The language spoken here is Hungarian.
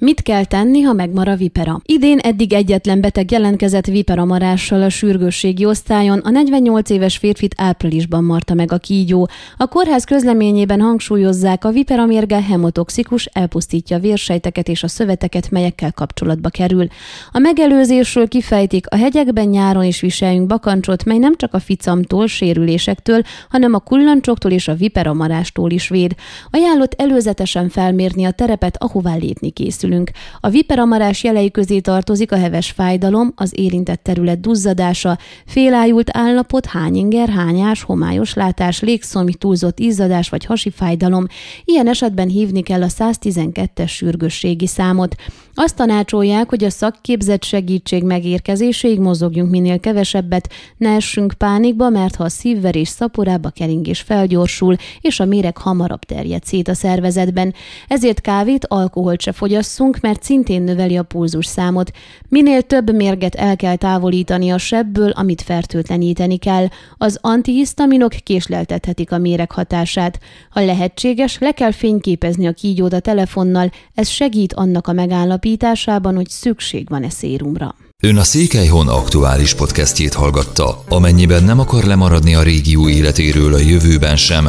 Mit kell tenni, ha megmar a vipera? Idén eddig egyetlen beteg jelentkezett viperamarással a sürgősségi osztályon, a 48 éves férfit áprilisban marta meg a kígyó. A kórház közleményében hangsúlyozzák, a viperamérge hemotoxikus, elpusztítja vérsejteket és a szöveteket, melyekkel kapcsolatba kerül. A megelőzésről kifejtik, a hegyekben nyáron is viseljünk bakancsot, mely nem csak a ficamtól, sérülésektől, hanem a kullancsoktól és a viperamarástól is véd. Ajánlott előzetesen felmérni a terepet, ahová lépni készülünk. A viperamarás jelei közé tartozik a heves fájdalom, az érintett terület duzzadása, félájult állapot, hányinger, hányás, homályos látás, légszomj, túlzott izzadás vagy hasi fájdalom. Ilyen esetben hívni kell a 112-es sürgősségi számot. Azt tanácsolják, hogy a szakképzett segítség megérkezéséig mozogjunk minél kevesebbet, ne essünk pánikba, mert ha a szívverés szaporába keringés felgyorsul, és a méreg hamarabb terjed szét a szervezetben. Ezért kávét, alkoholt se fogyasszunk, mert szintén növeli a pulzus számot. Minél több mérget el kell távolítani a sebből, amit fertőtleníteni kell. Az antihisztaminok késleltethetik a méreg hatását. Ha lehetséges, le kell fényképezni a kígyót a telefonnal, ez segít annak a megállapításában, hogy szükség van-e szérumra. Ön a Székelyhon aktuális podcastjét hallgatta. Amennyiben nem akar lemaradni a régió életéről a jövőben sem,